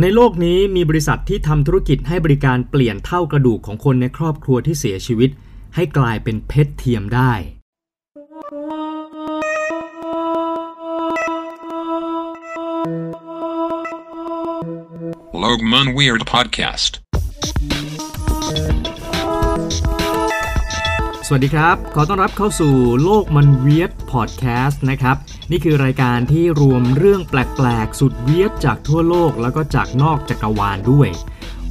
ในโลกนี้มีบริษัทที่ทำธุรกิจให้บริการเปลี่ยนเท่ากระดูกของคนในครอบครัวที่เสียชีวิต ให้กลายเป็นเพชรเทียมได้ Logman Weird Podcast. สวัสดีครับ ขอต้อนรับเข้าสู่โลกมันเวียดพอดแคสต์นะครับ นี่คือรายการที่รวมเรื่องแปลกๆ สุดเวียดจากทั่วโลกแล้วก็จากนอกจักรวาลด้วย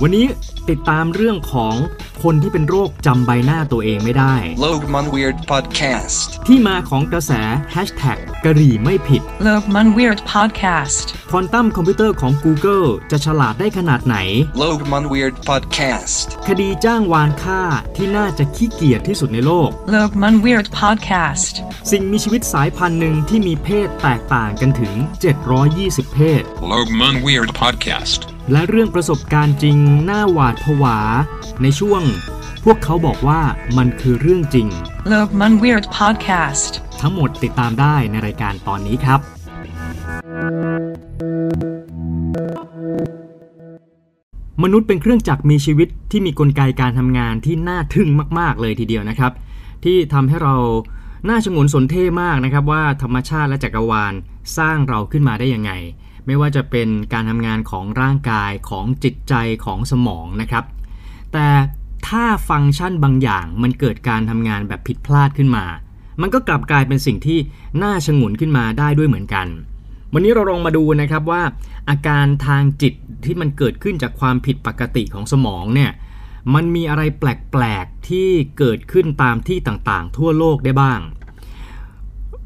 วันนี้ติดตามเรื่องของ คนที่เป็นโรคจำใบหน้าตัวเองไม่ได้ Logman Weird Podcast. ที่มาของกระแส Hashtag กะหรี่ไม่ผิด Loogman Weird Podcast. ควอนตัมคอมพิวเตอร์ของ Google จะฉลาดได้ขนาดไหน Logman Weird Podcast. คดีจ้างวานฆ่าที่น่าจะขี้เกียจที่สุดในโลก Loogman Weird Podcast. สิ่งมีชีวิตสายพันธุ์หนึ่งที่มีเพศแตกต่างกันถึง 720 เพศ Logman Weird Podcast. และเรื่องประสบการณ์จริงน่าหวาดผวา ในช่วง พวกเขาบอกว่ามันคือเรื่องจริง Loogman Weird Podcast. ทั้งหมดติดตามได้ในรายการตอนนี้ครับ มนุษย์เป็นเครื่องจักรมีชีวิตที่มีกลไกการทำงานที่น่าทึ่งมากๆเลยทีเดียวนะครับ ที่ทำให้เราน่าชงนสนเท่มากนะครับว่าธรรมชาติและจักรวาลสร้างเราขึ้นมาได้ยังไง ไม่ว่าจะเป็นการทำงานของร่างกายของจิตใจของสมองนะครับ แต่ถ้าฟังก์ชันบางอย่างมันเกิดการทำงานแบบผิดพลาดขึ้นมา มันก็กลับกลายเป็นสิ่งที่น่าชงนขึ้นมาได้ด้วยเหมือนกัน วันนี้เราลองมาดูนะครับว่า อาการทางจิตที่มันเกิดขึ้นจากความผิดปกติของสมองเนี่ยมันมีอะไรแปลก ๆ ที่เกิดขึ้นตามที่ต่างๆ ทั่วโลกได้บ้าง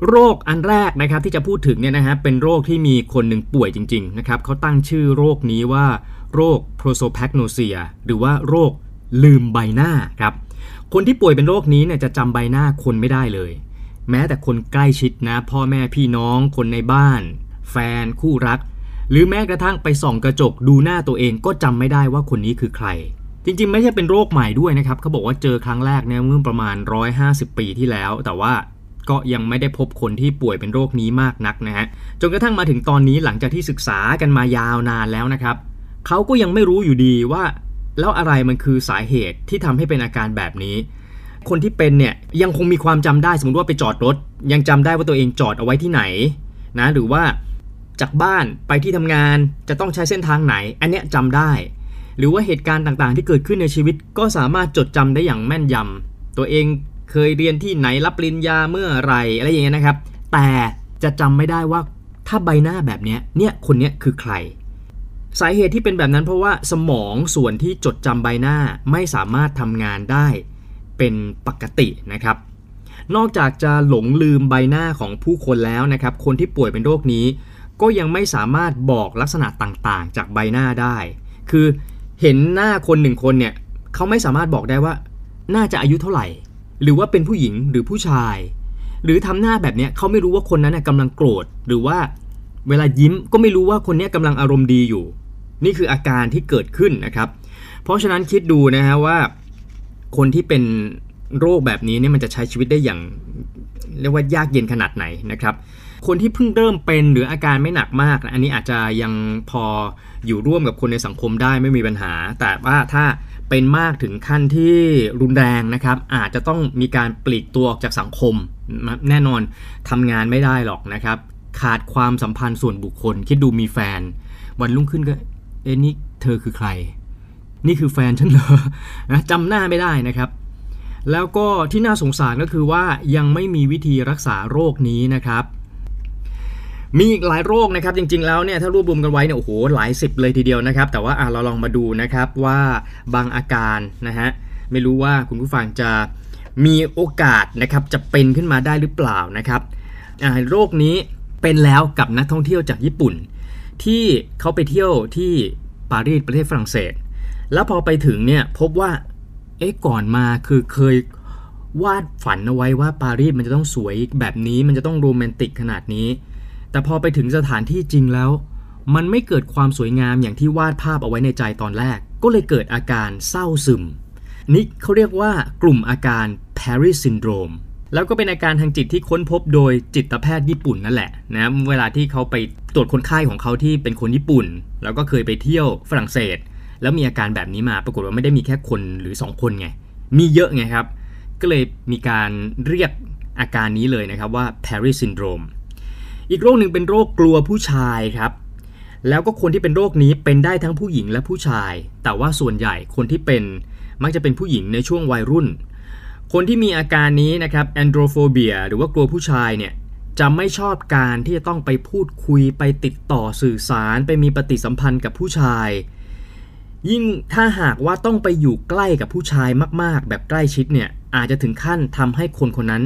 โรคอันแรกนะครับที่จะพูดถึงเนี่ยนะฮะเป็นโรคที่มีคนหนึ่งป่วยจริงๆนะครับเขาตั้งชื่อโรคนี้ว่าโรค prosopagnosia หรือว่าโรคลืมใบหน้าครับคนที่ป่วยเป็นโรคนี้เนี่ยจะจำใบหน้าคนไม่ได้เลย แม้แต่คนใกล้ชิดนะพ่อแม่พี่น้องคนในบ้าน แฟนคู่รัก หรือแม้กระทั่งไปส่องกระจกดูหน้าตัวเองก็จำไม่ได้ว่าคนนี้คือใคร จริงๆ ไม่ใช่เป็นโรคใหม่ด้วยนะครับเขาบอกว่าเจอครั้งแรกเนี่ยเมื่อประมาณ 150 ปีที่แล้ว แต่ว่า ก็ยังไม่ได้พบคนที่ป่วยเป็นโรคนี้มากนักนะฮะจนกระทั่งมาถึงตอนนี้หลังจากที่ศึกษากันมายาวนานแล้วนะครับเขาก็ยังไม่รู้อยู่ดีว่า แล้วอะไรมันคือสาเหตุที่ทำให้เป็นอาการแบบนี้ คนที่เป็นเนี่ยยังคงมีความจำได้สมมติว่าไปจอดรถ ยังจำได้ว่าตัวเองจอดเอาไว้ที่ไหนนะหรือว่าจากบ้านไปที่ทำงานจะต้องใช้เส้นทางไหน อันเนี้ยจำได้ หรือว่าเหตุการณ์ต่างๆ ที่เกิดขึ้นในชีวิตก็สามารถจดจำได้อย่างแม่นยำตัวเอง เคยเรียนที่ไหนรับปริญญาเมื่อไหรอะไรอย่างเงี้ยนะครับ แต่จะจำไม่ได้ว่าถ้าใบหน้าแบบเนี้ยเนี่ยคนเนี้ยคือใคร สาเหตุที่เป็นแบบนั้นเพราะว่าสมองส่วนที่จดจำใบหน้าไม่สามารถทำงานได้เป็นปกตินะครับ นอกจากจะหลงลืมใบหน้าของผู้คนแล้วนะครับ คนที่ป่วยเป็นโรคนี้ ก็ยังไม่สามารถบอกลักษณะต่างๆ จากใบหน้าได้ คือเห็นหน้าคนหนึ่งคนเนี่ยเขาไม่สามารถบอกได้ว่า น่าจะอายุเท่าไหร่ หรือว่าเป็นผู้หญิงหรือผู้ชาย หรือทำหน้าแบบเนี้ยเขาไม่รู้ว่าคนนั้นน่ะกำลังโกรธ หรือว่าเวลายิ้มก็ไม่รู้ว่าคนนี้ยกำลังอารมณ์ดีอยู่ นี่คืออาการที่เกิดขึ้นนะครับ เพราะฉะนั้นคิดดูนะฮะว่า คนที่เป็นโรคแบบนี้เนี่ยมันจะใช้ชีวิตได้อย่างเรียกว่ายากเย็นขนาดไหนนะครับ คนที่เพิ่งเริ่มเป็นหรืออาการไม่หนักมาก อันนี้อาจจะยังพออยู่ร่วมกับคนในสังคมได้ไม่มีปัญหา แต่ว่าถ้า เป็นมากถึงขั้นที่รุนแรงนะครับ อาจจะต้องมีการปลีกตัวออกจากสังคม แน่นอนทำงานไม่ได้หรอกนะครับ ขาดความสัมพันธ์ส่วนบุคคล คิดดูมีแฟน วันรุ่งขึ้นก็ เอ็นี่เธอคือใคร นี่คือแฟนฉันเหรอนะจำหน้าไม่ได้นะครับ แล้วก็ที่น่าสงสารก็คือว่ายังไม่มีวิธีรักษาโรคนี้นะครับ มีอีกหลายโรคนะครับจริงๆแล้วเนี่ยถ้ารวบรวมกันไว้เนี่ยโอ้โหหลายสิบเลยทีเดียวนะครับแต่ว่าเราลองมาดูนะครับว่าบางอาการนะฮะไม่รู้ว่าคุณผู้ฟังจะมีโอกาสนะครับจะเป็นขึ้นมาได้หรือเปล่านะครับโรคนี้เป็นแล้วกับนักท่องเที่ยวจากญี่ปุ่น ที่เขาไปเที่ยวที่ปารีสประเทศฝรั่งเศส แล้วพอไปถึงเนี่ยพบว่าเอ๊ะก่อนมาคือเคยวาดฝันเอาไว้ว่าปารีสมันจะต้องสวยแบบนี้ มันจะต้องโรแมนติกขนาดนี้ แต่พอไปถึงสถานที่จริงแล้ว มันไม่เกิดความสวยงามอย่างที่วาดภาพเอาไว้ในใจตอนแรก ก็เลยเกิดอาการเศร้าซึม นี่เขาเรียกว่ากลุ่มอาการ Paris Syndrome แล้วก็เป็นอาการทางจิตที่ค้นพบโดยจิตแพทย์ญี่ปุ่นนั่นแหละนะเวลาที่เขาไปตรวจคนไข้ของเขาที่เป็นคนญี่ปุ่น แล้วก็เคยไปเที่ยวฝรั่งเศส แล้วมีอาการแบบนี้มาปรากฏว่าไม่ได้มีแค่คนหรือ 2 คนไง มีเยอะไงครับ ก็เลยมีการเรียกอาการนี้เลยนะครับว่า Paris Syndrome อีกโรคหนึ่งเป็นโรคกลัวผู้ชายครับ แล้วก็คนที่เป็นโรคนี้เป็นได้ทั้งผู้หญิงและผู้ชาย แต่ว่าส่วนใหญ่คนที่เป็นมักจะเป็นผู้หญิงในช่วงวัยรุ่น คนที่มีอาการนี้นะครับ androphobia หรือว่ากลัวผู้ชายเนี่ยจะไม่ชอบการที่จะต้องไปพูดคุยไปติดต่อสื่อสาร ไปมีปฏิสัมพันธ์กับผู้ชาย ยิ่งถ้าหากว่าต้องไปอยู่ใกล้กับผู้ชายมาก ๆ แบบใกล้ชิดเนี่ยอาจจะถึงขั้นทำให้คนคนนั้น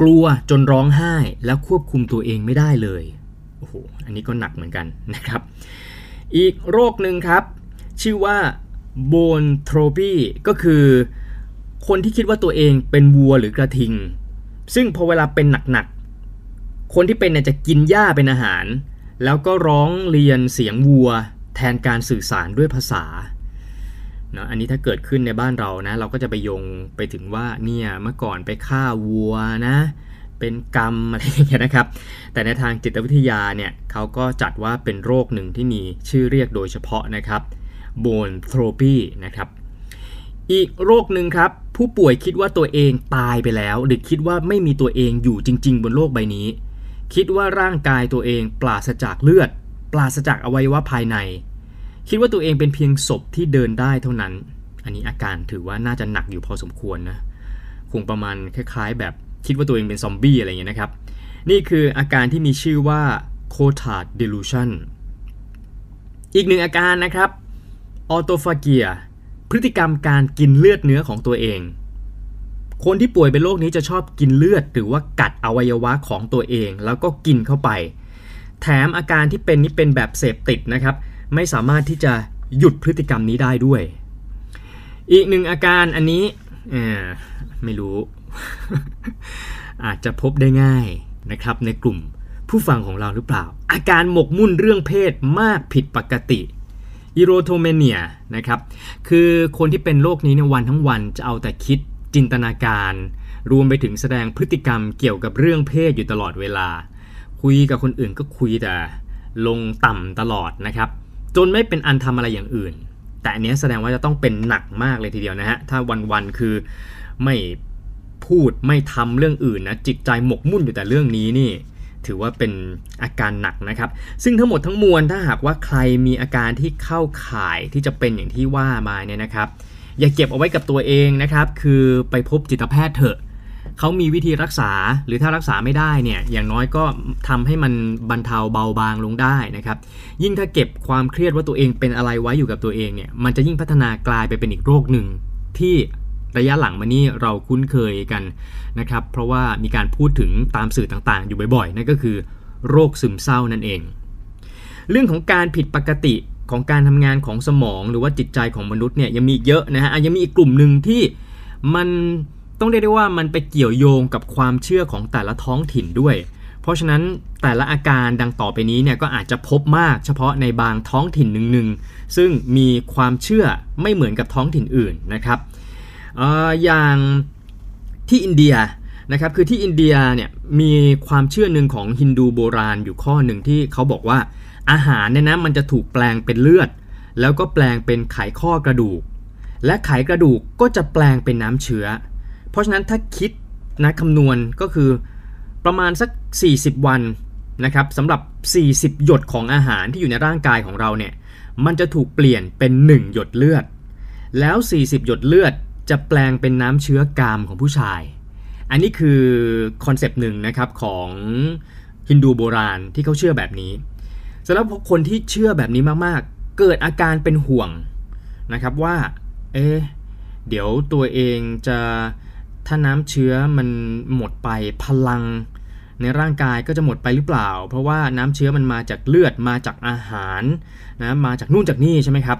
กลัวจนร้องไห้แล้วควบคุมตัวเองไม่ได้เลย โอ้โห อันนี้ก็หนักเหมือนกันนะครับ อีกโรคหนึ่งครับ ชื่อว่า bone trophy ก็คือคนที่คิดว่าตัวเองเป็นวัวหรือกระทิง ซึ่งพอเวลาเป็นหนักๆ คนที่เป็นเนี่ยจะกินหญ้าเป็นอาหาร แล้วก็ร้องเรียนเสียงวัว แทนการสื่อสารด้วยภาษา เนาะอันนี้ถ้าเกิดขึ้นในบ้านเรานะ เราก็จะไปโยงไปถึงว่าเนี่ยเมื่อก่อนไปฆ่าวัวนะเป็นกรรมอะไรอย่างเงี้ยนะครับ แต่ในทางจิตวิทยาเนี่ยเขาก็จัดว่าเป็นโรคหนึ่งที่มีชื่อเรียกโดยเฉพาะนะครับ bone trophy นะครับ อีกโรคหนึ่งครับ ผู้ป่วยคิดว่าตัวเองตายไปแล้ว หรือคิดว่าไม่มีตัวเองอยู่จริง ๆ บนโลกใบนี้ คิดว่าร่างกายตัวเองปราศจากเลือด ปราศจากอวัยวะภายใน คิดว่าตัวเองเป็นเพียงศพที่เดินได้เท่านั้น อันนี้อาการถือว่าน่าจะหนักอยู่พอสมควรนะคงประมาณคล้าย ๆ แบบคิดว่าตัวเองเป็นซอมบี้อะไรเงี้ยนะครับ นี่คืออาการที่มีชื่อว่า Cotard delusion อีกหนึ่งอาการนะครับ autophagia พฤติกรรมการกินเลือดเนื้อของตัวเอง คนที่ป่วยเป็นโรคนี้จะชอบกินเลือด หรือว่ากัดอวัยวะของตัวเอง แล้วก็กินเข้าไป แถมอาการที่เป็นนี้เป็นแบบเสพติดนะครับ ไม่สามารถที่จะหยุดพฤติกรรมนี้ได้ด้วย อีกหนึ่งอาการอันนี้ไม่รู้ อาจจะพบได้ง่ายนะครับในกลุ่มผู้ฟังของเราหรือเปล่า อาการหมกมุ่นเรื่องเพศมากผิดปกติอีโรโทเมเนียนะครับคือคนที่เป็นโรคนี้ในวันทั้งวันจะเอาแต่คิดจินตนาการ รวมไปถึงแสดงพฤติกรรมเกี่ยวกับเรื่องเพศอยู่ตลอดเวลา คุยกับคนอื่นก็คุยแต่ลงต่ำตลอดนะครับ จนไม่เป็นอันทำอะไรอย่างอื่น แต่อันนี้แสดงว่าจะต้องเป็นหนักมากเลยทีเดียวนะฮะ ถ้าวันๆคือไม่พูดไม่ทำเรื่องอื่นนะจิตใจหมกมุ่นอยู่แต่เรื่องนี้นี่ ถือว่าเป็นอาการหนักนะครับ ซึ่งทั้งหมดทั้งมวลถ้าหากว่าใครมีอาการที่เข้าข่ายที่จะเป็นอย่างที่ว่ามาเนี่ยนะครับ อย่าเก็บเอาไว้กับตัวเองนะครับ คือไปพบจิตแพทย์เถอะ เขามีวิธีรักษาหรือถ้ารักษาไม่ได้เนี่ยอย่างน้อยก็ทำให้มันบรรเทาเบาบางลงได้นะครับ ยิ่งถ้าเก็บความเครียดว่าตัวเองเป็นอะไรไว้อยู่กับตัวเองเนี่ยมันจะยิ่งพัฒนากลายไปเป็นอีกโรคหนึ่งที่ระยะหลังมานี้เราคุ้นเคยกันนะครับ เพราะว่ามีการพูดถึงตามสื่อต่างๆ อยู่บ่อยๆนั่นก็คือ โรคซึมเศร้านั่นเอง เรื่องของการผิดปกติของการทำงานของสมองหรือว่าจิตใจของมนุษย์เนี่ยยังมีเยอะนะฮะยังมีอีกกลุ่มหนึ่งที่มัน ต้องเรียกได้ว่ามันไปเกี่ยวโยงกับความเชื่อของแต่ละท้องถิ่นด้วย เพราะฉะนั้นแต่ละอาการดังต่อไปนี้เนี่ยก็อาจจะพบมากเฉพาะในบางท้องถิ่นหนึ่งๆ ซึ่งมีความเชื่อไม่เหมือนกับท้องถิ่นอื่นนะครับอออย่างที่อินเดียนะครับคือที่อินเดียเนี่ยมีความเชื่อหนึ่งของฮินดูโบราณอยู่ข้อหนึ่งที่เขาบอกว่าอาหารเนี่ยนะมันจะถูกแปลงเป็นเลือด แล้วก็แปลงเป็นไขข้อกระดูก และไขกระดูกก็จะแปลงเป็นน้ำเชื้อ เพราะฉะนั้นถ้าคิดนะคำนวณก็คือประมาณสัก 40 วันนะครับสำหรับ 40 หยดของอาหารที่อยู่ในร่างกายของเราเนี่ยมันจะถูกเปลี่ยนเป็น 1 หยดเลือด แล้ว 40 หยดเลือดจะแปลงเป็นน้ำเชื้อกามของผู้ชาย อันนี้คือคอนเซปต์หนึ่งนะครับของฮินดูโบราณที่เขาเชื่อแบบนี้สำหรับคนที่เชื่อแบบนี้มากๆ เกิดอาการเป็นห่วงนะครับว่า เอ๊เดี๋ยวตัวเองจะ ถ้าน้ำเชื้อมันหมดไปพลัง ในร่างกายก็จะหมดไปหรือเปล่า เพราะว่าน้ำเชื้อมันมาจากเลือดมาจากอาหารนะมาจากนู่นจากนี่ใช่ไหมครับ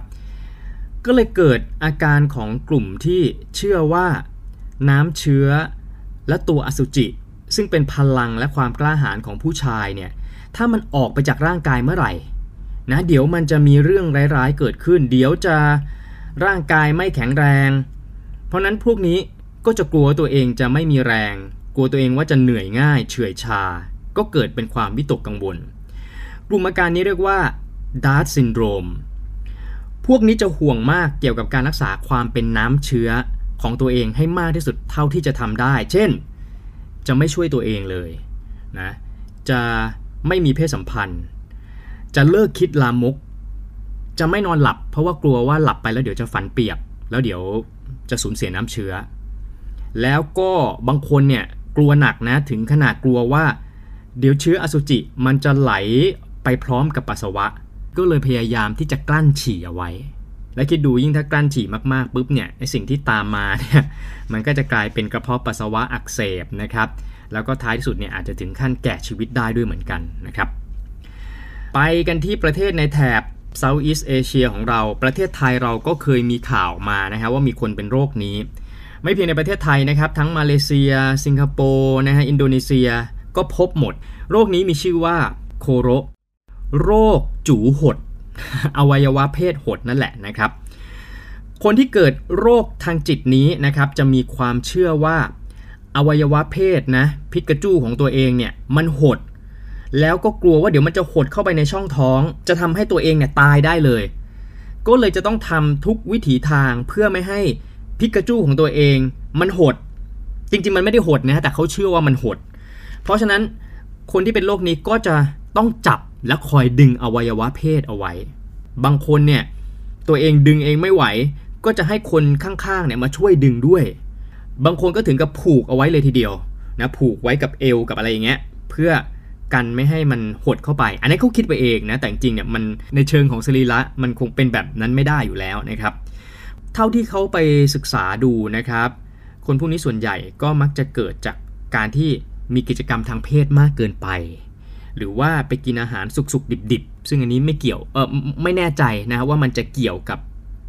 ก็เลยเกิดอาการของกลุ่มที่เชื่อว่าน้ำเชื้อและตัวอสุจิ ซึ่งเป็นพลังและความกล้าหาญของผู้ชายเนี่ยถ้ามันออกไปจากร่างกายเมื่อไหร่นะเดี๋ยวมันจะมีเรื่องร้ายๆเกิดขึ้น เดี๋ยวจะร่างกายไม่แข็งแรง เพราะนั้นพวกนี้ ก็จะกลัวตัวเองจะไม่มีแรง กลัวตัวเองว่าจะเหนื่อยง่าย เฉื่อยชา ก็เกิดเป็นความวิตกกังวล กลุ่มอาการนี้เรียกว่า Dhat syndrome พวกนี้จะห่วงมากเกี่ยวกับการรักษาความเป็นน้ำเชื้อของตัวเองให้มากที่สุดเท่าที่จะทำได้ เช่น จะไม่ช่วยตัวเองเลยนะ จะไม่มีเพศสัมพันธ์ จะเลิกคิดลามก จะไม่นอนหลับ เพราะว่ากลัวว่าหลับไปแล้วเดี๋ยวจะฝันเปียก แล้วเดี๋ยวจะสูญเสียน้ำเชื้อ แล้วก็บางคนเนี่ยกลัวหนักนะถึงขนาดกลัวว่า เดี๋ยวเชื้ออสุจิมันจะไหลไปพร้อมกับปัสสาวะ ก็เลยพยายามที่จะกลั้นฉี่เอาไว้ และคิดดูยิ่งถ้ากลั้นฉี่มากๆปุ๊บเนี่ยไอสิ่งที่ตามมาเนี่ยมันก็จะกลายเป็นกระเพาะปัสสาวะอักเสบนะครับแล้วก็ท้ายที่สุดเนี่ยอาจจะถึงขั้นแก่ชีวิตได้ด้วยเหมือนกันนะครับ ไปกันที่ประเทศในแถบ Southeast Asia ของเรา ประเทศไทยเราก็เคยมีข่าวมานะครับว่ามีคนเป็นโรคนี้ ไม่เพียงในประเทศไทยนะครับ ทั้งมาเลเซีย สิงคโปร์นะฮะอินโดนีเซียก็พบหมด โรคนี้มีชื่อว่าโคโรโรคจูหด อวัยวะเพศหดนั่นแหละนะครับ คนที่เกิดโรคทางจิตนี้นะครับ จะมีความเชื่อว่า อวัยวะเพศนะพิกาจูของตัวเองเนี่ยมันหด แล้วก็กลัวว่าเดี๋ยวมันจะหดเข้าไปในช่องท้อง จะทำให้ตัวเองเนี่ยตายได้เลย ก็เลยจะต้องทำทุกวิถีทางเพื่อไม่ให้ พิกาจูของตัวเองมันหด จริงๆ มันไม่ได้หดนะแต่เขาเชื่อว่ามันหด เพราะฉะนั้นคนที่เป็นโรคนี้ก็จะต้องจับและคอยดึงอวัยวะเพศเอาไว้ บางคนเนี่ยตัวเองดึงเองไม่ไหว ก็จะให้คนข้างๆเนี่ยมาช่วยดึงด้วย บางคนก็ถึงกับผูกเอาไว้เลยทีเดียวนะผูกไว้กับเอวกับอะไรอย่างเงี้ยเพื่อกันไม่ให้มันหดเข้าไป อันนี้เขาคิดไปเองนะแต่จริงๆเนี่ยมันในเชิงของสรีระมันคงเป็นแบบนั้นไม่ได้อยู่แล้วนะครับ เท่าที่เขาไปศึกษาดูนะครับ คนพวกนี้ส่วนใหญ่ก็มักจะเกิดจากการที่มีกิจกรรมทางเพศมากเกินไป หรือว่าไปกินอาหารสุกๆ ดิบๆ ซึ่งอันนี้ไม่เกี่ยวเออไม่แน่ใจนะว่ามันจะเกี่ยวกับ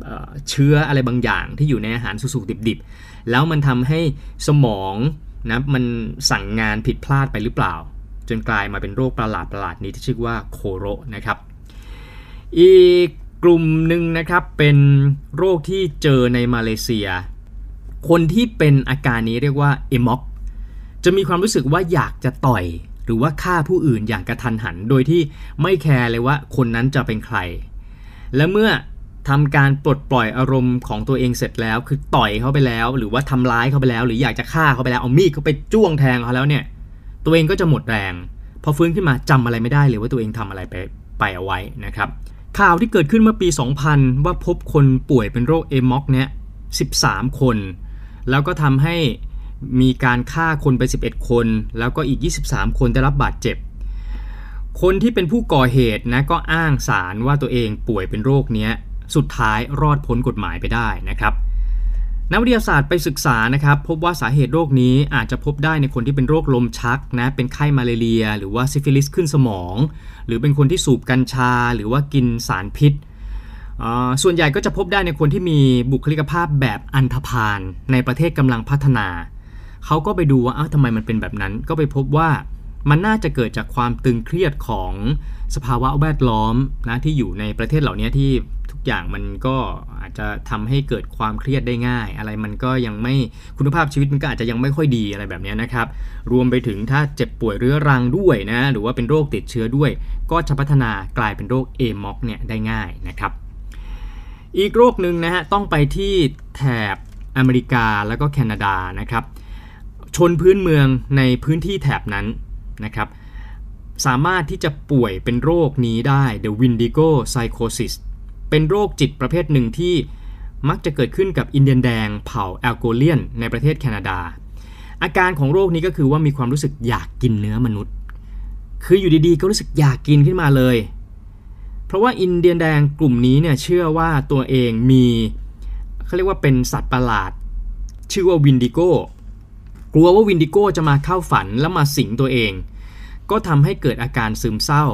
เเชื้ออะไรบางอย่างที่อยู่ในอาหารสุกๆ ดิบๆ แล้วมันทำให้สมองนะมันสั่งงานผิดพลาดไปหรือเปล่า จนกลายมาเป็นโรคประหลาดประหลาดๆนี้ที่ชื่อว่าโคโรนะครับ อีก กลุ่มหนึ่งนะครับเป็นโรคที่เจอในมาเลเซีย คนที่เป็นอาการนี้เรียกว่าเอม็อกจะมีความรู้สึกว่าอยากจะต่อย หรือว่าฆ่าผู้อื่นอย่างกระทันหัน โดยที่ไม่แคร์เลยว่าคนนั้นจะเป็นใคร และเมื่อทำการปลดปล่อยอารมณ์ของตัวเองเสร็จแล้ว คือต่อยเขาไปแล้ว หรือว่าทำร้ายเขาไปแล้ว หรืออยากจะฆ่าเขาไปแล้วเอามีดเขาไปจ้วงแทงเขาแล้วเนี่ย ตัวเองก็จะหมดแรง พอฟื้นขึ้นมาจำอะไรไม่ได้เลยว่าตัวเองทำอะไรไปไปเอาไว้นะครับ ข่าวที่เกิดขึ้นเมื่อปี 2000 ว่าพบคนป่วยเป็นโรค Amok เนี่ย13 คน แล้วก็ทำให้มีการฆ่าคนไป 11 คน แล้วก็อีก 23 คนได้รับบาดเจ็บ คนที่เป็นผู้ก่อเหตุนะก็อ้างศาลว่าตัวเองป่วยเป็นโรคเนี้ย สุดท้ายรอดพ้นกฎหมายไปได้นะครับ นักวิทยาศาสตร์ไปศึกษานะครับพบว่าสาเหตุโรคนี้อาจจะพบได้ในคนที่เป็นโรคลมชักนะเป็นไข้มาลาเรีย หรือว่าซิฟิลิสขึ้นสมอง หรือเป็นคนที่สูบกัญชา หรือว่ากินสารพิษ ส่วนใหญ่ก็จะพบได้ในคนที่มีบุคลิกภาพแบบอันธพาลในประเทศกำลังพัฒนา เขาก็ไปดูว่าอ้าวทำไมมันเป็นแบบนั้น ก็ไปพบว่ามันน่าจะเกิดจากความตึงเครียดของสภาวะแวดล้อมนะที่อยู่ในประเทศเหล่านี้ที่ ทุกอย่างมันก็อาจจะทำให้เกิดความเครียดได้ง่าย อะไรมันก็ยังไม่คุณภาพชีวิตมันก็อาจจะยังไม่ค่อยดีอะไรแบบนี้นะครับรวมไปถึงถ้าเจ็บป่วยเรื้อรังด้วยนะหรือว่าเป็นโรคติดเชื้อด้วย ก็จะพัฒนากลายเป็นโรค Amok เนี่ยได้ง่ายนะครับ อีกโรคหนึ่งนะฮะต้องไปที่แถบอเมริกาแล้วก็แคนาดานะครับ ชนพื้นเมืองในพื้นที่แถบนั้นนะครับสามารถที่จะป่วยเป็นโรคนี้ได้ The Windigo Psychosis เป็นโรคจิตประเภทหนึ่งที่มักจะเกิดขึ้นกับอินเดียนแดงเผ่าแอลกอนเควียน ในประเทศแคนาดา อาการของโรคนี้ก็คือว่ามีความรู้สึกอยากกินเนื้อมนุษย์ คืออยู่ดีๆ ก็รู้สึกอยากกินขึ้นมาเลย เพราะว่าอินเดียนแดงกลุ่มนี้เนี่ยเชื่อว่าตัวเองมีเขาเรียกว่าเป็นสัตว์ประหลาด ชื่อว่าวินดิโก้กลัวว่าวินดิโก้จะมาเข้าฝันแล้วมาสิงตัวเอง ก็ทำให้เกิดอาการซึมเศร้า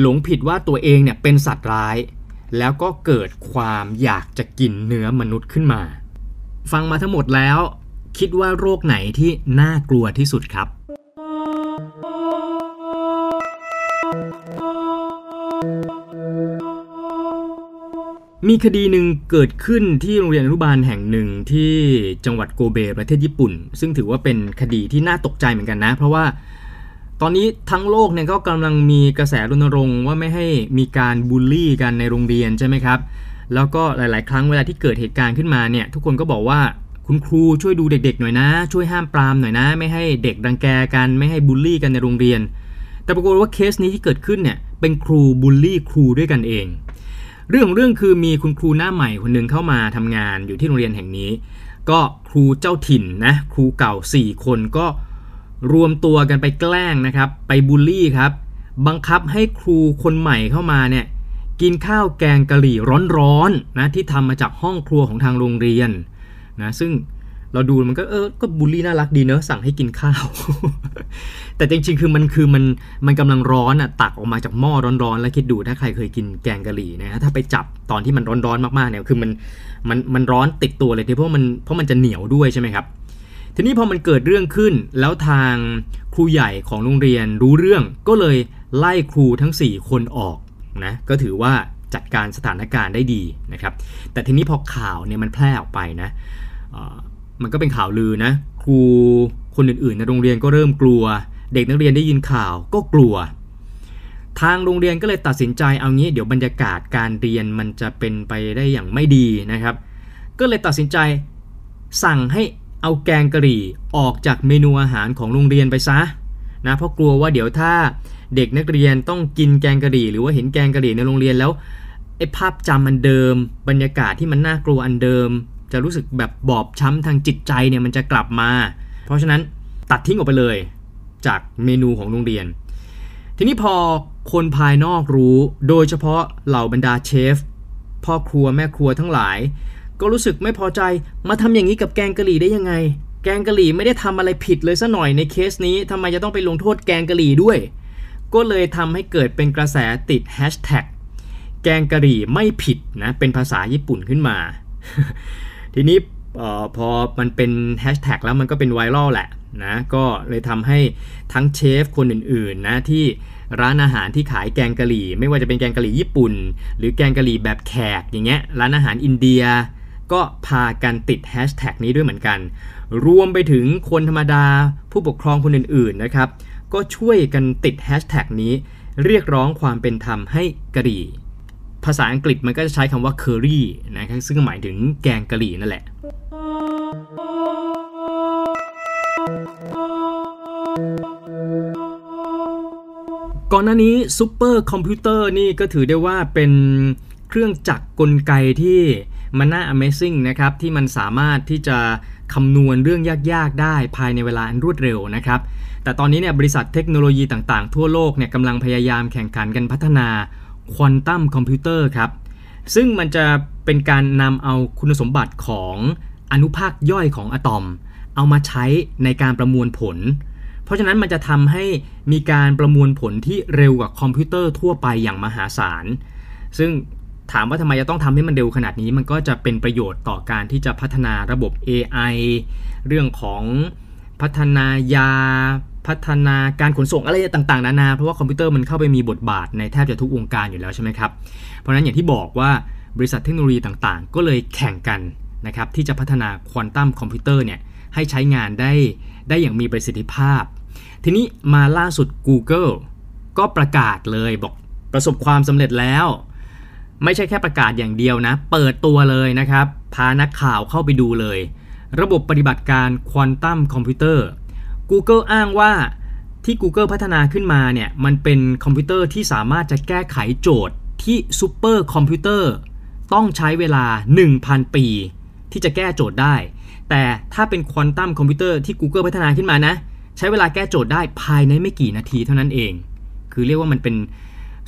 หลงผิดว่าตัวเองเนี่ยเป็นสัตว์ร้าย แล้วก็เกิดความอยากจะกินเนื้อมนุษย์ขึ้นมา ฟังมาทั้งหมดแล้ว คิดว่าโรคไหนที่น่ากลัวที่สุดครับ มีคดีหนึ่งเกิดขึ้นที่โรงเรียนอนุบาลแห่งหนึ่งที่จังหวัดโกเบประเทศญี่ปุ่น ซึ่งถือว่าเป็นคดีที่น่าตกใจเหมือนกันนะ เพราะว่า ตอนนี้ทั้งโลกเนี่ยก็กำลังมีกระแสรณรงค์ว่าไม่ให้มีการบูลลี่กันในโรงเรียนใช่ไหมครับ แล้วก็หลาย ๆ ครั้งเวลาที่เกิดเหตุการณ์ขึ้นมาเนี่ยทุกคนก็บอกว่าคุณครูช่วยดูเด็ก ๆ หน่อยนะ ช่วยห้ามปรามหน่อยนะ ไม่ให้เด็กรังแกกันไม่ให้บูลลี่กันในโรงเรียน แต่ปรากฏว่าเคสนี้ที่เกิดขึ้นเนี่ยเป็นครูบูลลี่ครูด้วยกันเอง เรื่องของเรื่องคือมีคุณครูหน้าใหม่คนหนึ่งเข้ามาทำงานอยู่ที่โรงเรียนแห่งนี้ ก็ครูเจ้าถิ่นนะครูเก่า 4 คนก็ รวมตัวกันไปแกล้งนะครับ ไปบูลลี่ครับ บังคับให้ครูคนใหม่เข้ามาเนี่ยกินข้าวแกงกะหรี่ร้อนๆนะที่ทำมาจากห้องครัวของทางโรงเรียนนะซึ่งเราดูมันก็เออก็บูลลี่น่ารักดีเนอะสั่งให้กินข้าว แต่จริงๆคือมันคือมันมันกำลังร้อนอะตักออกมาจากหม้อร้อนๆ แล้วคิดดูถ้าใครเคยกินแกงกะหรี่นะฮะถ้าไปจับตอนที่มันร้อนๆมากๆเนี่ยคือมันมันมันร้อนติดตัวเลยทีเพราะมันเพราะมันจะเหนียวด้วยใช่ไหมครับ ทีนี้พอมันเกิดเรื่องขึ้น แล้วทางครูใหญ่ของโรงเรียนรู้เรื่องก็เลยไล่ครูทั้ง 4 คนออกนะก็ถือว่าจัดการสถานการณ์ได้ดีนะครับ แต่ทีนี้พอข่าวเนี่ยมันแพร่ออกไปนะมันก็เป็นข่าวลือนะ ครูคนอื่นๆในโรงเรียนก็เริ่มกลัว เด็กนักเรียนได้ยินข่าวก็กลัว ทางโรงเรียนก็เลยตัดสินใจเอางี้เดี๋ยวบรรยากาศการเรียนมันจะเป็นไปได้อย่างไม่ดีนะครับ ก็เลยตัดสินใจสั่งให้ เอาแกงกะหรี่ออกจากเมนูอาหารของโรงเรียนไปซะนะเพราะกลัวว่าเดี๋ยวถ้าเด็กนักเรียนต้องกินแกงกะหรี่ หรือว่าเห็นแกงกะหรี่ในโรงเรียนแล้วไอ้ภาพจำอันเดิม บรรยากาศที่มันน่ากลัวอันเดิม จะรู้สึกแบบบอบช้ำทางจิตใจเนี่ยมันจะกลับมา เพราะฉะนั้นตัดทิ้งออกไปเลยจากเมนูของโรงเรียน ทีนี้พอคนภายนอกรู้ โดยเฉพาะเหล่าบรรดาเชฟพ่อครัวแม่ครัวทั้งหลาย ก็รู้สึกไม่พอใจมาทำอย่างนี้กับแกงกะหรี่ได้ยังไง แกงกะหรี่ไม่ได้ทำอะไรผิดเลยซะหน่อยในเคสนี้ทำไมจะต้องไปลงโทษแกงกะหรี่ด้วย ก็เลยทำให้เกิดเป็นกระแสติดแฮชแท็กแกงกะหรี่ไม่ผิดนะเป็นภาษาญี่ปุ่นขึ้นมา ทีนี้ออพอมันเป็นแฮชแท็กแล้วมันก็เป็นไวรัลแหละนะก็เลยทำให้ทั้งเชฟคนอื่นๆนะที่ร้านอาหารที่ขายแกงกะหรี่ ไม่ว่าจะเป็นแกงกะหรี่ญี่ปุ่น หรือแกงกะหรี่แบบแขกอย่างเงี้ยร้านอาหารอินเดีย ก็พากันติดแฮชแท็กนี้ด้วยเหมือนกัน รวมไปถึงคนธรรมดาผู้ปกครองคนอื่นๆนะครับ ก็ช่วยกันติดแฮชแท็กนี้ เรียกร้องความเป็นธรรมให้กะหรี่ ภาษาอังกฤษมันก็จะใช้คำว่า curry นะครับซึ่งหมายถึงแกงกะหรี่นั่นแหละก่อนหน้านี้ซูเปอร์คอมพิวเตอร์นี่ก็ถือได้ว่าเป็นเครื่องจักรกลไกที่ มันน่า Amazing นะครับที่มันสามารถที่จะคำนวณเรื่องยากๆ ได้ภายในเวลาอันรวดเร็วนะครับ แต่ตอนนี้เนี่ยบริษัทเทคโนโลยีต่างๆ ทั่วโลกเนี่ยกำลังพยายามแข่งขันกันพัฒนาควอนตัมคอมพิวเตอร์ครับ ซึ่งมันจะเป็นการนำเอาคุณสมบัติของอนุภาคย่อยของอะตอม เอามาใช้ในการประมวลผล เพราะฉะนั้นมันจะทำให้มีการประมวลผลที่เร็วกว่าคอมพิวเตอร์ทั่วไปอย่างมหาศาล ซึ่ง ถามว่าทำไมจะต้องทำให้มันเร็วขนาดนี้ มันก็จะเป็นประโยชน์ต่อการที่จะพัฒนาระบบ AI เรื่องของพัฒนายา พัฒนาการขนส่งอะไรต่างๆ นานา เพราะว่าคอมพิวเตอร์มันเข้าไปมีบทบาทในแทบจะทุกวงการอยู่แล้วใช่ไหมครับ เพราะนั้นอย่างที่บอกว่าบริษัทเทคโนโลยีต่างๆ ก็เลยแข่งกันนะครับที่จะพัฒนาควอนตัมคอมพิวเตอร์เนี่ยให้ใช้งานได้ได้อย่างมีประสิทธิภาพ ทีนี้มาล่าสุด Google ก็ประกาศเลยบอกประสบความสำเร็จแล้ว ไม่ใช่แค่ประกาศอย่างเดียวนะ เปิดตัวเลยนะครับ พานักข่าวเข้าไปดูเลย ระบบปฏิบัติการควอนตัมคอมพิวเตอร์ Google อ้างว่าที่ Google พัฒนาขึ้นมาเนี่ย มันเป็นคอมพิวเตอร์ที่สามารถจะแก้ไขโจทย์ที่ซูเปอร์คอมพิวเตอร์ต้องใช้เวลา 1,000 ปี ที่จะแก้โจทย์ได้ แต่ถ้าเป็นควอนตัมคอมพิวเตอร์ที่ Google พัฒนาขึ้นมานะ ใช้เวลาแก้โจทย์ได้ภายในไม่กี่นาทีเท่านั้นเอง คือเรียกว่ามันเป็น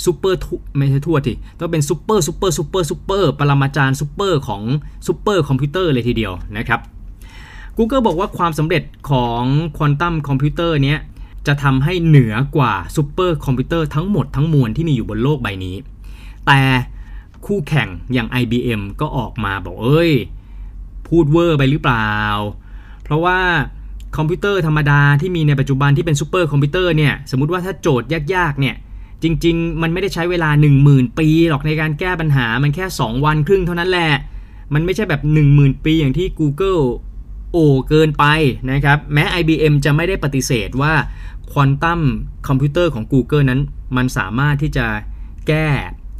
ซูเปอร์ไม่ใช่ทั่วทีต้องเป็นซูเปอร์ซูเปอร์ซูเปอร์ซูเปอร์ปรมาจารย์ซูเปอร์ของซูเปอร์คอมพิวเตอร์เลยทีเดียวนะครับ Google บอกว่าความสำเร็จของควอนตัมคอมพิวเตอร์เนี้ยจะทำให้เหนือกว่าซูเปอร์คอมพิวเตอร์ทั้งหมดทั้งมวลที่มีอยู่บนโลกใบนี้ แต่คู่แข่งอย่าง IBM ก็ออกมาบอกเอ้ย พูดเวอร์ไปหรือเปล่า เพราะว่าคอมพิวเตอร์ธรรมดาที่มีในปัจจุบันที่เป็นซูเปอร์คอมพิวเตอร์เนี่ย สมมติว่าถ้าโจทย์ยากๆเนี่ย จริง ๆ มันไม่ได้ใช้เวลา 10,000 ปีหรอกในการแก้ปัญหามันแค่ 2 วันครึ่งเท่านั้นแหละ มันไม่ใช่แบบ 10,000 ปีอย่างที่ Google โอ้เกินไปนะครับ แม้ IBM จะไม่ได้ปฏิเสธว่าควอนตัมคอมพิวเตอร์ของ Google นั้น มันสามารถที่จะแก้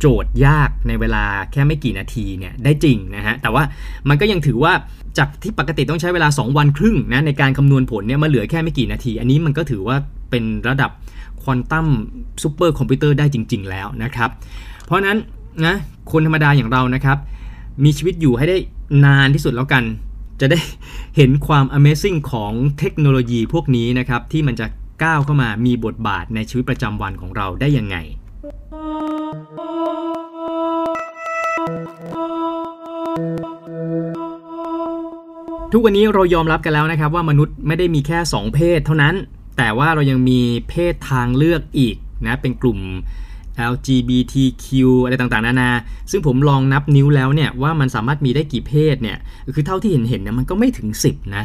โจทย์ยากในเวลาแค่ไม่กี่นาทีเนี่ยได้จริงนะฮะ แต่ว่ามันก็ยังถือว่าจากที่ปกติต้องใช้เวลา 2 วันครึ่งนะในการคำนวณผลเนี่ยมาเหลือแค่ไม่กี่นาที อันนี้มันก็ถือว่าเป็นระดับ ควอนตัมซูเปอร์คอมพิวเตอร์ได้จริง ๆ แล้วนะครับ เพราะนั้นนะคนธรรมดาอย่างเรานะครับ มีชีวิตอยู่ให้ได้นานที่สุดแล้วกัน จะได้เห็นความ Amazing ของเทคโนโลยีพวกนี้นะครับ ที่มันจะก้าวเข้ามามีบทบาทในชีวิตประจำวันของเราได้ยังไงทุกวันนี้เรายอมรับกันแล้วนะครับว่ามนุษย์ไม่ได้มีแค่ 2 เพศเท่านั้น แต่ว่าเรายังมีเพศทางเลือกอีกนะเป็นกลุ่ม LGBTQ อะไรต่างๆ นานา ซึ่งผมลองนับนิ้วแล้วเนี่ยว่ามันสามารถมีได้กี่เพศเนี่ย คือเท่าที่เห็นเห็นเนี่ยมันก็ไม่ถึง 10 นะ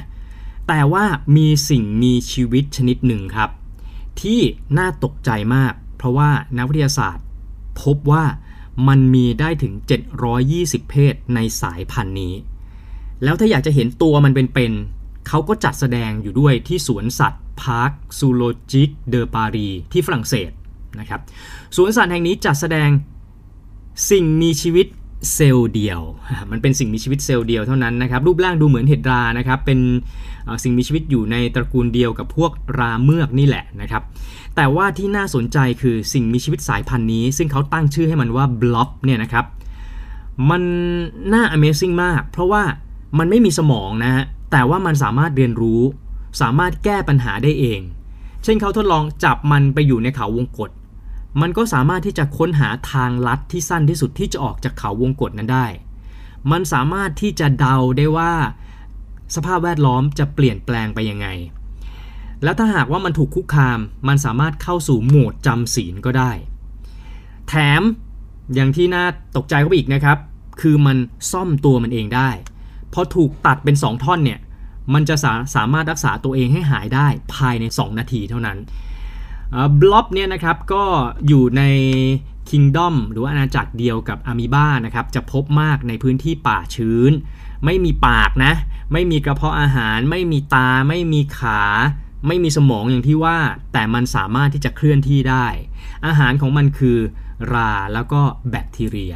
แต่ว่ามีสิ่งมีชีวิตชนิดหนึ่งครับ ที่น่าตกใจมาก เพราะว่านักวิทยาศาสตร์ พบว่ามันมีได้ถึง 720 เพศในสายพันธุ์นี้ แล้วถ้าอยากจะเห็นตัวมันเป็นๆเขาก็จัดแสดงอยู่ด้วยที่สวนสัตว์ พาร์คZoologique de Paris ที่ฝรั่งเศสนะครับสวนสัตว์แห่งนี้จัดแสดงสิ่งมีชีวิตเซลล์เดียว มันเป็นสิ่งมีชีวิตเซลล์เดียวเท่านั้นนะครับ รูปร่างดูเหมือนเห็ดรานะครับ เป็นสิ่งมีชีวิตอยู่ในตระกูลเดียวกับพวกราเมือกนี่แหละนะครับ แต่ว่าที่น่าสนใจคือสิ่งมีชีวิตสายพันธุ์นี้ ซึ่งเขาตั้งชื่อให้มันว่า Blob เนี่ยนะครับ มันน่า Amazing มาก เพราะว่ามันไม่มีสมองนะฮะ แต่ว่ามันสามารถเรียนรู้ สามารถแก้ปัญหาได้เอง เช่นเขาทดลองจับมันไปอยู่ในเขาวงกฏมันก็สามารถที่จะค้นหาทางลัดที่สั้นที่สุดที่จะออกจากเขาวงกฏนั้นได้ มันสามารถที่จะเดาได้ว่า สภาพแวดล้อมจะเปลี่ยนแปลงไปยังไง แล้วถ้าหากว่ามันถูกคุกคาม มันสามารถเข้าสู่โหมดจำศีลก็ได้ แถมอย่างที่น่าตกใจเข้าไปอีกนะครับ คือมันซ่อมตัวมันเองได้ พอถูกตัดเป็น 2 ท่อนเนี่ย มันจะสาสามารถรักษาตัวเองให้หายได้ภายใน 2 นาทีเท่านั้นบล็อบเนี่ยนะครับก็อยู่ใน Kingdom หรืออาณาจักรเดียวกับอะมีบ้านะครับจะพบมากในพื้นที่ป่าชื้น ไม่มีปากนะ ไม่มีกระเพาะอาหาร ไม่มีตา ไม่มีขา ไม่มีสมองอย่างที่ว่า แต่มันสามารถที่จะเคลื่อนที่ได้ อาหารของมันคือราแล้วก็แบคทีเรีย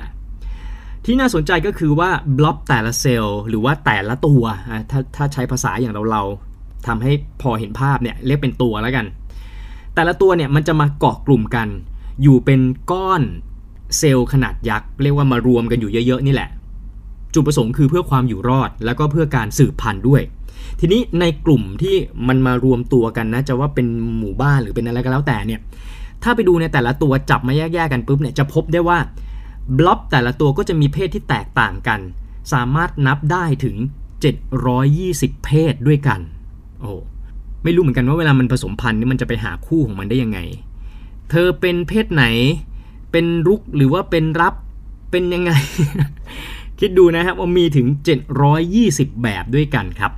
ที่น่าสนใจก็คือว่าบล็อบแต่ละเซลล์หรือว่าแต่ละตัวถ้าถ้าใช้ภาษาอย่างเราเราทำให้พอเห็นภาพเนี่ยเรียกเป็นตัวแล้วกัน แต่ละตัวเนี่ยมันจะมาเกาะกลุ่มกัน อยู่เป็นก้อนเซลล์ขนาดยักษ์เรียกว่ามารวมกันอยู่เยอะ ๆ นี่แหละ จุดประสงค์คือเพื่อความอยู่รอด แล้วก็เพื่อการสืบพันธุ์ด้วย ทีนี้ในกลุ่มที่มันมารวมตัวกันนะจะว่าเป็นหมู่บ้านหรือเป็นอะไรก็แล้วแต่เนี่ยถ้าไปดูในแต่ละตัวจับมาแยกๆกันปุ๊บเนี่ยจะพบได้ว่า บล็อบแต่ละตัวก็จะมีเพศที่แตกต่างกัน สามารถนับได้ถึง 720 เพศด้วยกัน โอ้ไม่รู้เหมือนกันว่าเวลามันผสมพันธุ์นี่มันจะไปหาคู่ของมันได้ยังไง เธอเป็นเพศไหน เป็นรุกหรือว่าเป็นรับ เป็นยังไง คิดดูนะครับว่ามีถึง 720 แบบด้วยกันครับ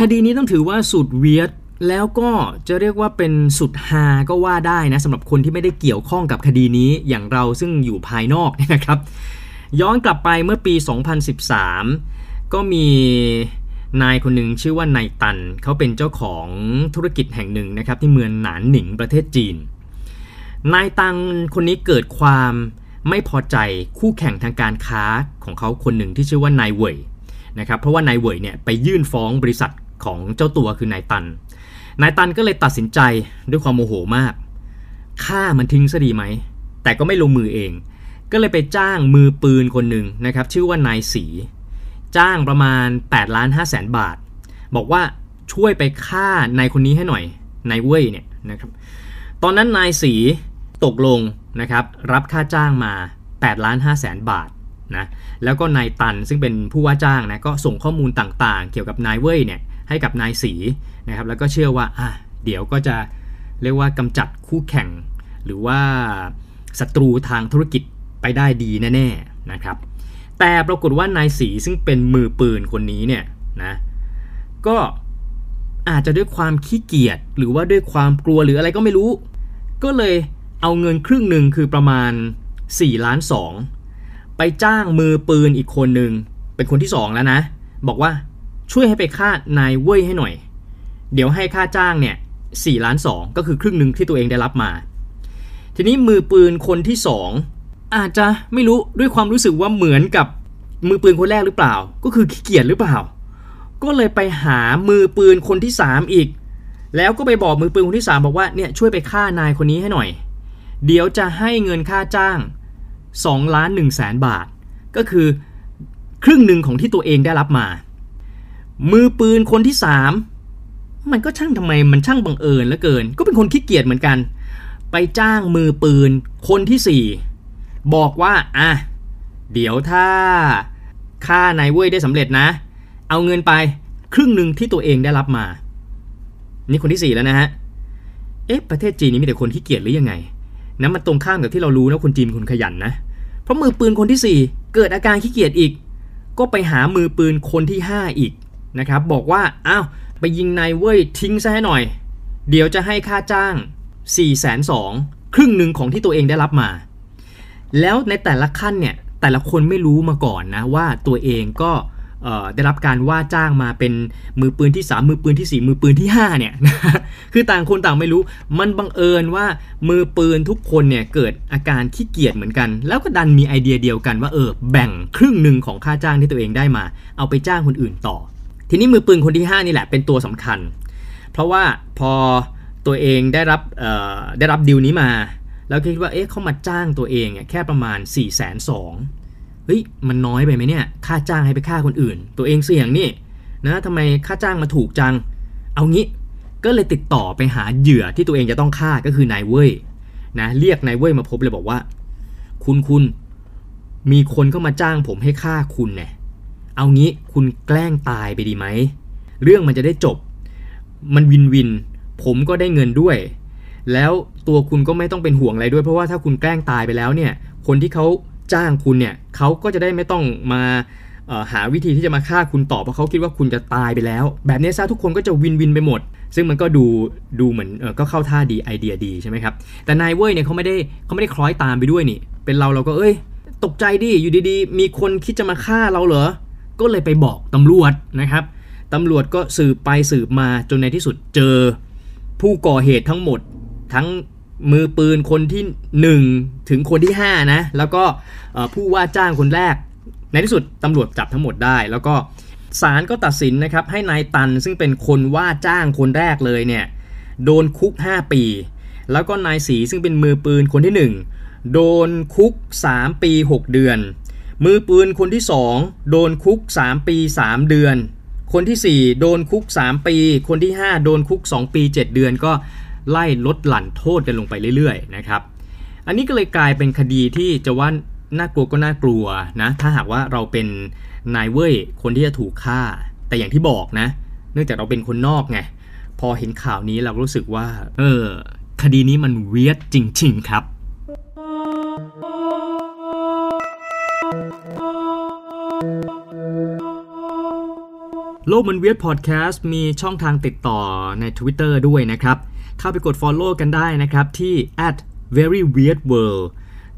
คดีนี้ต้องถือว่าสุดเวียด แล้วก็จะเรียกว่าเป็นสุดฮาก็ว่าได้นะสำหรับคนที่ไม่ได้เกี่ยวข้องกับคดีนี้อย่างเราซึ่งอยู่ภายนอกเนี่ยนะครับ ย้อนกลับไปเมื่อปี 2013 ก็มีนายคนหนึ่งชื่อว่านายตัน เขาเป็นเจ้าของธุรกิจแห่งหนึ่งนะครับที่เมืองหนานหนิงประเทศจีน นายตังคนนี้เกิดความไม่พอใจคู่แข่งทางการค้าของเขาคนหนึ่งที่ชื่อว่านายเว่ยนะครับเพราะว่านายเว่ยเนี่ยไปยื่นฟ้องบริษัทของเจ้าตัวคือนายตัน นายตันก็เลยตัดสินใจด้วยความโมโหมากฆ่ามันทิ้งซะดีไหม แต่ก็ไม่ลงมือเอง ก็เลยไปจ้างมือปืนคนหนึ่งนะครับชื่อว่านายสี จ้างประมาณ8ล้าน5แสนบาท บอกว่าช่วยไปฆ่านายคนนี้ให้หน่อยนายเว่ยเนี่ยนะครับตอนนั้นนายสีตกลงนะครับรับค่าจ้างมา8ล้าน5แสนบาทนะแล้วก็นายตันซึ่งเป็นผู้ว่าจ้างนะก็ส่งข้อมูลต่างๆ เกี่ยวกับนายเว่ยเนี่ย ให้กับนายสีนะครับแล้วก็เชื่อว่าอะเดี๋ยวก็จะเรียกว่ากำจัดคู่แข่ง หรือว่าศัตรูทางธุรกิจไปได้ดีแน่ๆนะครับแต่ปรากฏว่านายสีซึ่งเป็นมือปืนคนนี้เนี่ยนะก็อาจจะด้วยความขี้เกียจหรือว่าด้วยความกลัวหรืออะไรก็ไม่รู้ ก็เลยเอาเงินครึ่งหนึ่งคือประมาณ4ล้าน2ไปจ้างมือปืนอีกคนหนึ่งเป็นคนที่สองแล้วนะ บอกว่า ช่วยให้ไปฆ่านายเว่ยให้หน่อย เดี๋ยวให้ค่าจ้างเนี่ย4ล้าน2ก็คือครึ่งหนึ่งที่ตัวเองได้รับมา ทีนี้มือปืนคนที่สองอาจจะไม่รู้ด้วยความรู้สึกว่าเหมือนกับมือปืนคนแรกหรือเปล่า ก็คือขี้เกียจหรือเปล่า ก็เลยไปหามือปืนคนที่สามอีก แล้วก็ไปบอกมือปืนคนที่สามบอกว่าเนี่ยช่วยไปฆ่านายคนนี้ให้หน่อย เดี๋ยวจะให้เงินค่าจ้าง2ล้าน1แสนบาท ก็คือครึ่งหนึ่งของที่ตัวเองได้รับมา มือปืนคนที่สามมันก็ช่างทำไมมันช่างบังเอิญเหลือเกิน ก็เป็นคนขี้เกียจเหมือนกัน ไปจ้างมือปืนคนที่สี่บอกว่าอะเดี๋ยวถ้าฆ่านายเว้ยได้สำเร็จนะ เอาเงินไปครึ่งหนึ่งที่ตัวเองได้รับมา นี่คนที่สี่แล้วนะฮะ เอ๊ะ ประเทศจีนนี้มีแต่คนขี้เกียจหรือยังไงนะมันตรงข้ามกับที่เรารู้นะคนจีนเป็นคนขยันนะ เพราะมือปืนคนที่สี่เกิดอาการขี้เกียจอีก ก็ไปหามือปืนคนที่ห้าอีก นะครับบอกว่าอ้าวไปยิงนายเว้ยทิ้งซะให้หน่อย เดี๋ยวจะให้ค่าจ้าง4ี่แสนสองครึ่งหนึ่งของที่ตัวเองได้รับมา แล้วในแต่ละขั้นเนี่ยแต่ละคนไม่รู้มาก่อนนะว่าตัวเองก็ได้รับการว่าจ้างมาเป็นมือปืนที่ 3 มือปืนที่ 4 มือปืนที่5เนี่ยคือต่างคนต่างไม่รู้มันบังเอิญว่ามือปืนทุกคนเนี่ยเกิดอาการขี้เกียจเหมือนกัน แล้วก็ดันมีไอเดียเดียวกันว่าเออแบ่งครึ่งหนึ่งของค่าจ้างที่ตัวเองได้มา เอาไปจ้างคนอื่นต่อ ทีนี้มือปืนคนที่ 5 นี่แหละเป็นตัวสำคัญ เพราะว่าพอตัวเองได้รับได้รับดีลนี้มา แล้วคิดว่าเอ๊ะเขามาจ้างตัวเองเนี่ยแค่ประมาณ4ี่แสนสองเฮ้ยมันน้อยไปไหมเนี่ยค่าจ้างให้ไปฆ่าคนอื่น ตัวเองเสี่ยงนี่นะทำไมค่าจ้างมาถูกจัง เอางี้ก็เลยติดต่อไปหาเหยื่อที่ตัวเองจะต้องฆ่าก็คือนายเว้ยนะเรียกนายเว้ยมาพบเลยบอกว่า คุณคุณมีคนเข้ามาจ้างผมให้ฆ่าคุณเนี่ย เอางี้คุณแกล้งตายไปดีไหม เรื่องมันจะได้จบ มันวินวิน ผมก็ได้เงินด้วย แล้วตัวคุณก็ไม่ต้องเป็นห่วงอะไรด้วย เพราะว่าถ้าคุณแกล้งตายไปแล้วเนี่ย คนที่เขาจ้างคุณเนี่ยเขาก็จะได้ไม่ต้องมาหาวิธีที่จะมาฆ่าคุณต่อเพราะเขาคิดว่าคุณจะตายไปแล้ว แบบนี้ซะทุกคนก็จะวินวินไปหมด ซึ่งมันก็ดูดูเหมือนออก็เข้าท่าดีไอเดียดีใช่ไหมครับ แต่นายเว้ยเนี่ยเขาไม่ได้เขาไม่ได้คล้อยตามไปด้วยนี่ เป็นเราเราก็เอ้ย ตกใจดิอยู่ดีๆ มีคนคิดจะมาฆ่าเราเหรอ ก็เลยไปบอกตำรวจนะครับตำรวจก็สืบไปสืบมาจนในที่สุดเจอผู้ก่อเหตุทั้งหมดทั้งมือปืนคนที่ 1 ถึงคนที่ 5 นะ แล้วก็ผู้ว่าจ้างคนแรก ในที่สุดตำรวจจับทั้งหมดได้ แล้วก็ศาลก็ตัดสินนะครับให้นายตันซึ่งเป็นคนว่าจ้างคนแรกเลยเนี่ยโดนคุก 5 ปี แล้วก็นายสีซึ่งเป็นมือปืนคนที่ 1 โดนคุก 3 ปี 6 เดือน มือปืนคนที่ 2 โดนคุก 3 ปี 3 เดือน คนทีสี่ 4 โดนคุก 3 ปี คนที่ 5 โดนคุก 2 ปี 7 เดือนก็ไล่ลดหลั่นโทษกันลงไปเรื่อยๆนะครับอันนี้ก็เลยกลายเป็นคดีที่จะว่าน่ากลัวก็น่ากลัวนะถ้าหากว่าเราเป็นนายเว้ยคนที่จะถูกฆ่า แต่อย่างที่บอกนะ เนื่องจากเราเป็นคนนอกไงพอเห็นข่าวนี้เรารู้สึกว่าเออคดีนี้มันเวียดจริง ๆ ครับ โลกมันเวียดพอดแคสต์มีช่องทางติดต่อใน Twitter ด้วยนะครับ เข้าไปกด Follow กันได้นะครับที่ at very weird world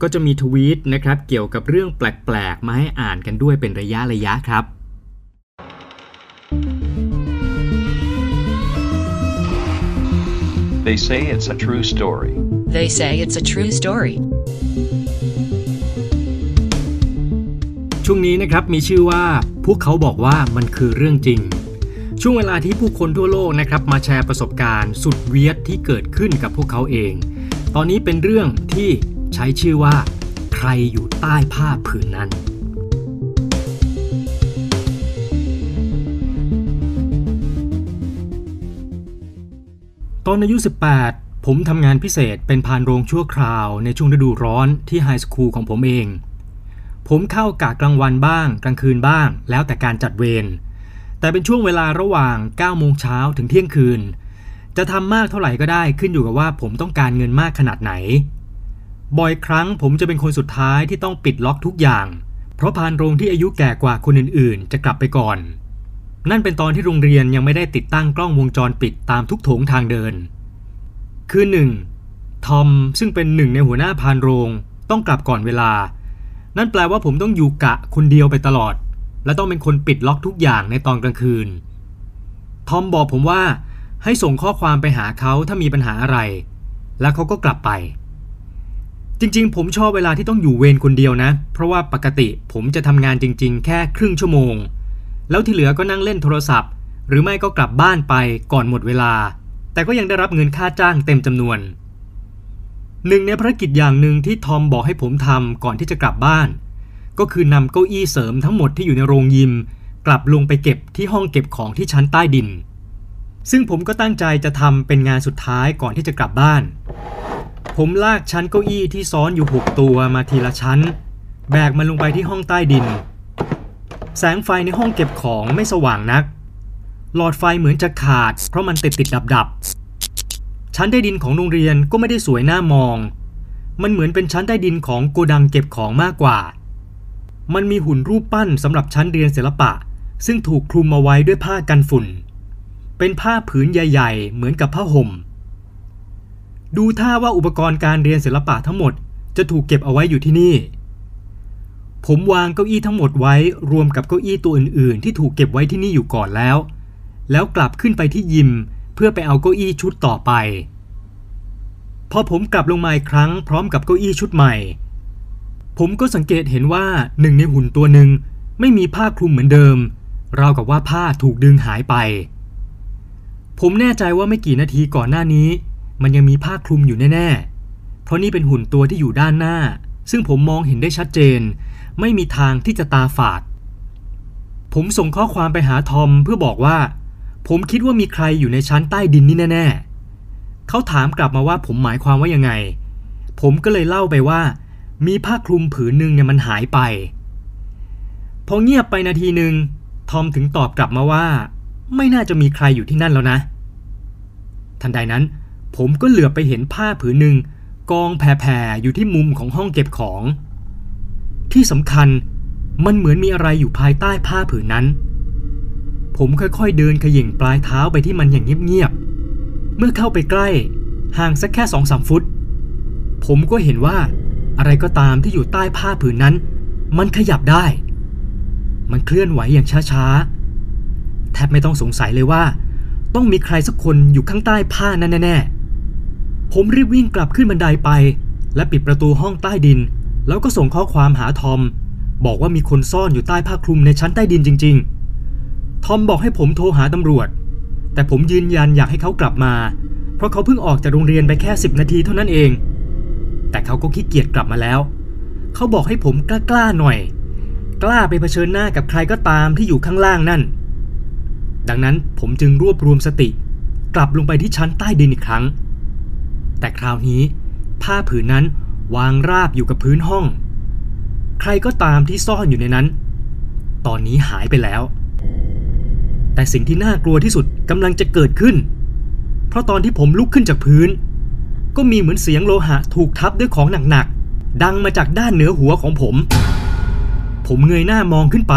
ก็จะมีทวีตนะครับเกี่ยวกับเรื่องแปลก ๆ มาให้อ่านกันด้วยเป็นระยะระยะครับ They say it's a true story. They say it's a true story. ช่วงนี้นะครับมีชื่อว่าพวกเขาบอกว่ามันคือเรื่องจริง ช่วงเวลาที่ผู้คนทั่วโลกนะครับมาแชร์ประสบการณ์ สุดเวียดที่เกิดขึ้นกับพวกเขาเอง ตอนนี้เป็นเรื่องที่ใช้ชื่อว่า ใครอยู่ใต้ผ้าผืนนั้นตอนอายุ 18 ผมทำงานพิเศษเป็นพานโรงชั่วคราวในช่วงฤดูร้อนที่ไฮสคูลของผมเอง ผมเข้ากะกลางวันบ้าง กลางคืนบ้าง แล้วแต่การจัดเวร แต่เป็นช่วงเวลาระหว่าง9โมงเช้าถึงเที่ยงคืน จะทำมากเท่าไหร่ก็ได้ขึ้นอยู่กับว่าผมต้องการเงินมากขนาดไหน บ่อยครั้งผมจะเป็นคนสุดท้ายที่ต้องปิดล็อกทุกอย่าง เพราะพานโรงที่อายุแก่กว่าคนอื่นๆ จะกลับไปก่อน นั่นเป็นตอนที่โรงเรียนยังไม่ได้ติดตั้งกล้องวงจรปิดตามทุกโถงทางเดิน คือหนึ่งทอมซึ่งเป็นหนึ่งในหัวหน้าพานโรงต้องกลับก่อนเวลา นั่นแปลว่าผมต้องอยู่กะคนเดียวไปตลอด และต้องเป็นคนปิดล็อกทุกอย่างในตอนกลางคืน ทอมบอกผมว่าให้ส่งข้อความไปหาเขาถ้ามีปัญหาอะไร แล้วเขาก็กลับไป จริงๆ ผมชอบเวลาที่ต้องอยู่เวรคนเดียวนะ เพราะว่าปกติผมจะทำงานจริง ๆ แค่ครึ่งชั่วโมง แล้วที่เหลือก็นั่งเล่นโทรศัพท์ หรือไม่ก็กลับบ้านไปก่อนหมดเวลา แต่ก็ยังได้รับเงินค่าจ้างเต็มจำนวน หนึ่งในภารกิจอย่างหนึ่งที่ทอมบอกให้ผมทำก่อนที่จะกลับบ้าน ก็คือนำเก้าอี้เสริมทั้งหมดที่อยู่ในโรงยิม กลับลงไปเก็บที่ห้องเก็บของที่ชั้นใต้ดิน ซึ่งผมก็ตั้งใจจะทำเป็นงานสุดท้ายก่อนที่จะกลับบ้าน ผมลากชั้นเก้าอี้ที่ซ้อนอยู่6ตัวมาทีละชั้น แบกมันลงไปที่ห้องใต้ดิน แสงไฟในห้องเก็บของไม่สว่างนัก หลอดไฟเหมือนจะขาด เพราะมันติดติดดับดับ ชั้นใต้ดินของโรงเรียนก็ไม่ได้สวยน่ามอง มันเหมือนเป็นชั้นใต้ดินของโกดังเก็บของมากกว่า มันมีหุ่นรูปปั้นสำหรับชั้นเรียนศิลปะ ซึ่งถูกคลุมมาไว้ด้วยผ้ากันฝุ่น เป็นผ้าผืนใหญ่ ๆ เหมือนกับผ้าห่ม ดูท่าว่าอุปกรณ์การเรียนศิลปะทั้งหมดจะถูกเก็บเอาไว้อยู่ที่นี่ ผมวางเก้าอี้ทั้งหมดไว้รวมกับเก้าอี้ตัวอื่น ๆ ที่ถูกเก็บไว้ที่นี่อยู่ก่อนแล้ว แล้วกลับขึ้นไปที่ยิม เพื่อไปเอาเก้าอี้ชุดต่อไป พอผมกลับลงมาอีกครั้งพร้อมกับเก้าอี้ชุดใหม่ ผมก็สังเกตเห็นว่าหนึ่งในหุ่นตัวหนึ่งไม่มีผ้าคลุมเหมือนเดิม ราวกับว่าผ้าถูกดึงหายไป ผมแน่ใจว่าไม่กี่นาทีก่อนหน้านี้ มันยังมีผ้าคลุมอยู่แน่ๆ เพราะนี่เป็นหุ่นตัวที่อยู่ด้านหน้า ซึ่งผมมองเห็นได้ชัดเจน ไม่มีทางที่จะตาฝาด ผมส่งข้อความไปหาทอมเพื่อบอกว่า ผมคิดว่ามีใครอยู่ในชั้นใต้ดินนี่แน่ๆเขาถามกลับมาว่าผมหมายความว่ายังไง ผมก็เลยเล่าไปว่า มีผ้าคลุมผืนหนึ่งเนี่ยมันหายไป พอเงียบไปนาทีหนึ่งทอมถึงตอบกลับมาว่า ไม่น่าจะมีใครอยู่ที่นั่นแล้วนะ ทันใดนั้น ผมก็เหลือบไปเห็นผ้าผืนหนึ่งกองแผ่ๆอยู่ที่มุมของห้องเก็บของ ที่สำคัญมันเหมือนมีอะไรอยู่ภายใต้ผ้าผืนนั้น ผมค่อยๆเดินขย่งปลายเท้าไปที่มันอย่างเงียบๆ เมื่อเข้าไปใกล้ ห่างสักแค่สองสามฟุต ผมก็เห็นว่าอะไรก็ตามที่อยู่ใต้ผ้าผืนนั้น มันขยับได้ มันเคลื่อนไหวอย่างช้าๆ แทบไม่ต้องสงสัยเลยว่า ต้องมีใครสักคนอยู่ข้างใต้ผ้านั้นแน่ๆ ผมรีบวิ่งกลับขึ้นบันไดไป และปิดประตูห้องใต้ดิน แล้วก็ส่งข้อความหาทอม บอกว่ามีคนซ่อนอยู่ใต้ผ้าคลุมในชั้นใต้ดินจริง ๆ ทอมบอกให้ผมโทรหาตำรวจ แต่ผมยืนยันอยากให้เขากลับมา เพราะเขาเพิ่งออกจากโรงเรียนไปแค่ 10 นาทีเท่านั้นเอง แต่เขาก็ขี้เกียจกลับมาแล้ว เขาบอกให้ผมกล้าๆหน่อย กล้าไปเผชิญหน้ากับใครก็ตามที่อยู่ข้างล่างนั่น ดังนั้นผมจึงรวบรวมสติ กลับลงไปที่ชั้นใต้ดินอีกครั้ง แต่คราวนี้ ผ้าผืนนั้นวางราบอยู่กับพื้นห้อง ใครก็ตามที่ซ่อนอยู่ในนั้น ตอนนี้หายไปแล้ว แต่สิ่งที่น่ากลัวที่สุดกำลังจะเกิดขึ้น เพราะตอนที่ผมลุกขึ้นจากพื้น ก็มีเหมือนเสียงโลหะถูกทับด้วยของหนักๆ ดังมาจากด้านเหนือหัวของผม ผมเงยหน้ามองขึ้นไป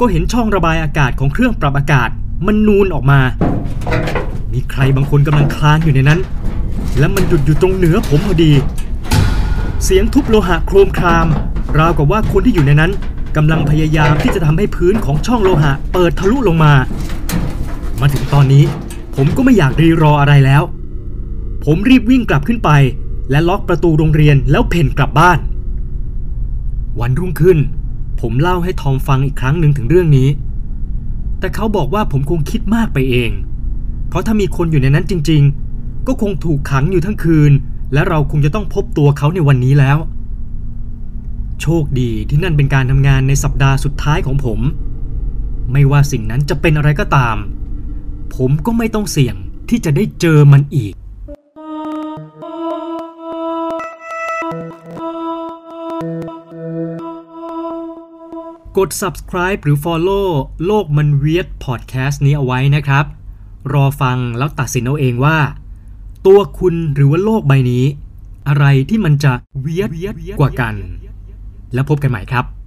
ก็เห็นช่องระบายอากาศของเครื่องปรับอากาศ มันนูนออกมา มีใครบางคนกำลังคลานอยู่ในนั้น และมันหยุดอยู่ตรงเหนือผมพอดี เสียงทุบโลหะโครมคราม ราวกับว่าคนที่อยู่ในนั้น กำลังพยายามที่จะทำให้พื้นของช่องโลหะ เปิดทะลุลงมา มาถึงตอนนี้ ผมก็ไม่อยากรีรออะไรแล้ว ผมรีบวิ่งกลับขึ้นไป และล็อกประตูโรงเรียนแล้วเพ่นกลับบ้าน วันรุ่งขึ้น ผมเล่าให้ทอมฟังอีกครั้งหนึ่งถึงเรื่องนี้ แต่เขาบอกว่าผมคงคิดมากไปเอง เพราะถ้ามีคนอยู่ในนั้นจริง ๆ ก็คงถูกขังอยู่ทั้งคืน และเราคงจะต้องพบตัวเขาในวันนี้แล้ว โชคดีที่นั่นเป็นการทำงานในสัปดาห์สุดท้ายของผม ไม่ว่าสิ่งนั้นจะเป็นอะไรก็ตาม ผมก็ไม่ต้องเสี่ยงที่จะได้เจอมันอีก กด subscribe หรือ follow โลกมันเวียด podcast นี้เอาไว้นะครับ รอฟังแล้วตัดสินเอาเองว่า ตัวคุณหรือว่าโลกใบนี้ อะไรที่มันจะเวียดกว่ากัน แล้วพบกันใหม่ครับ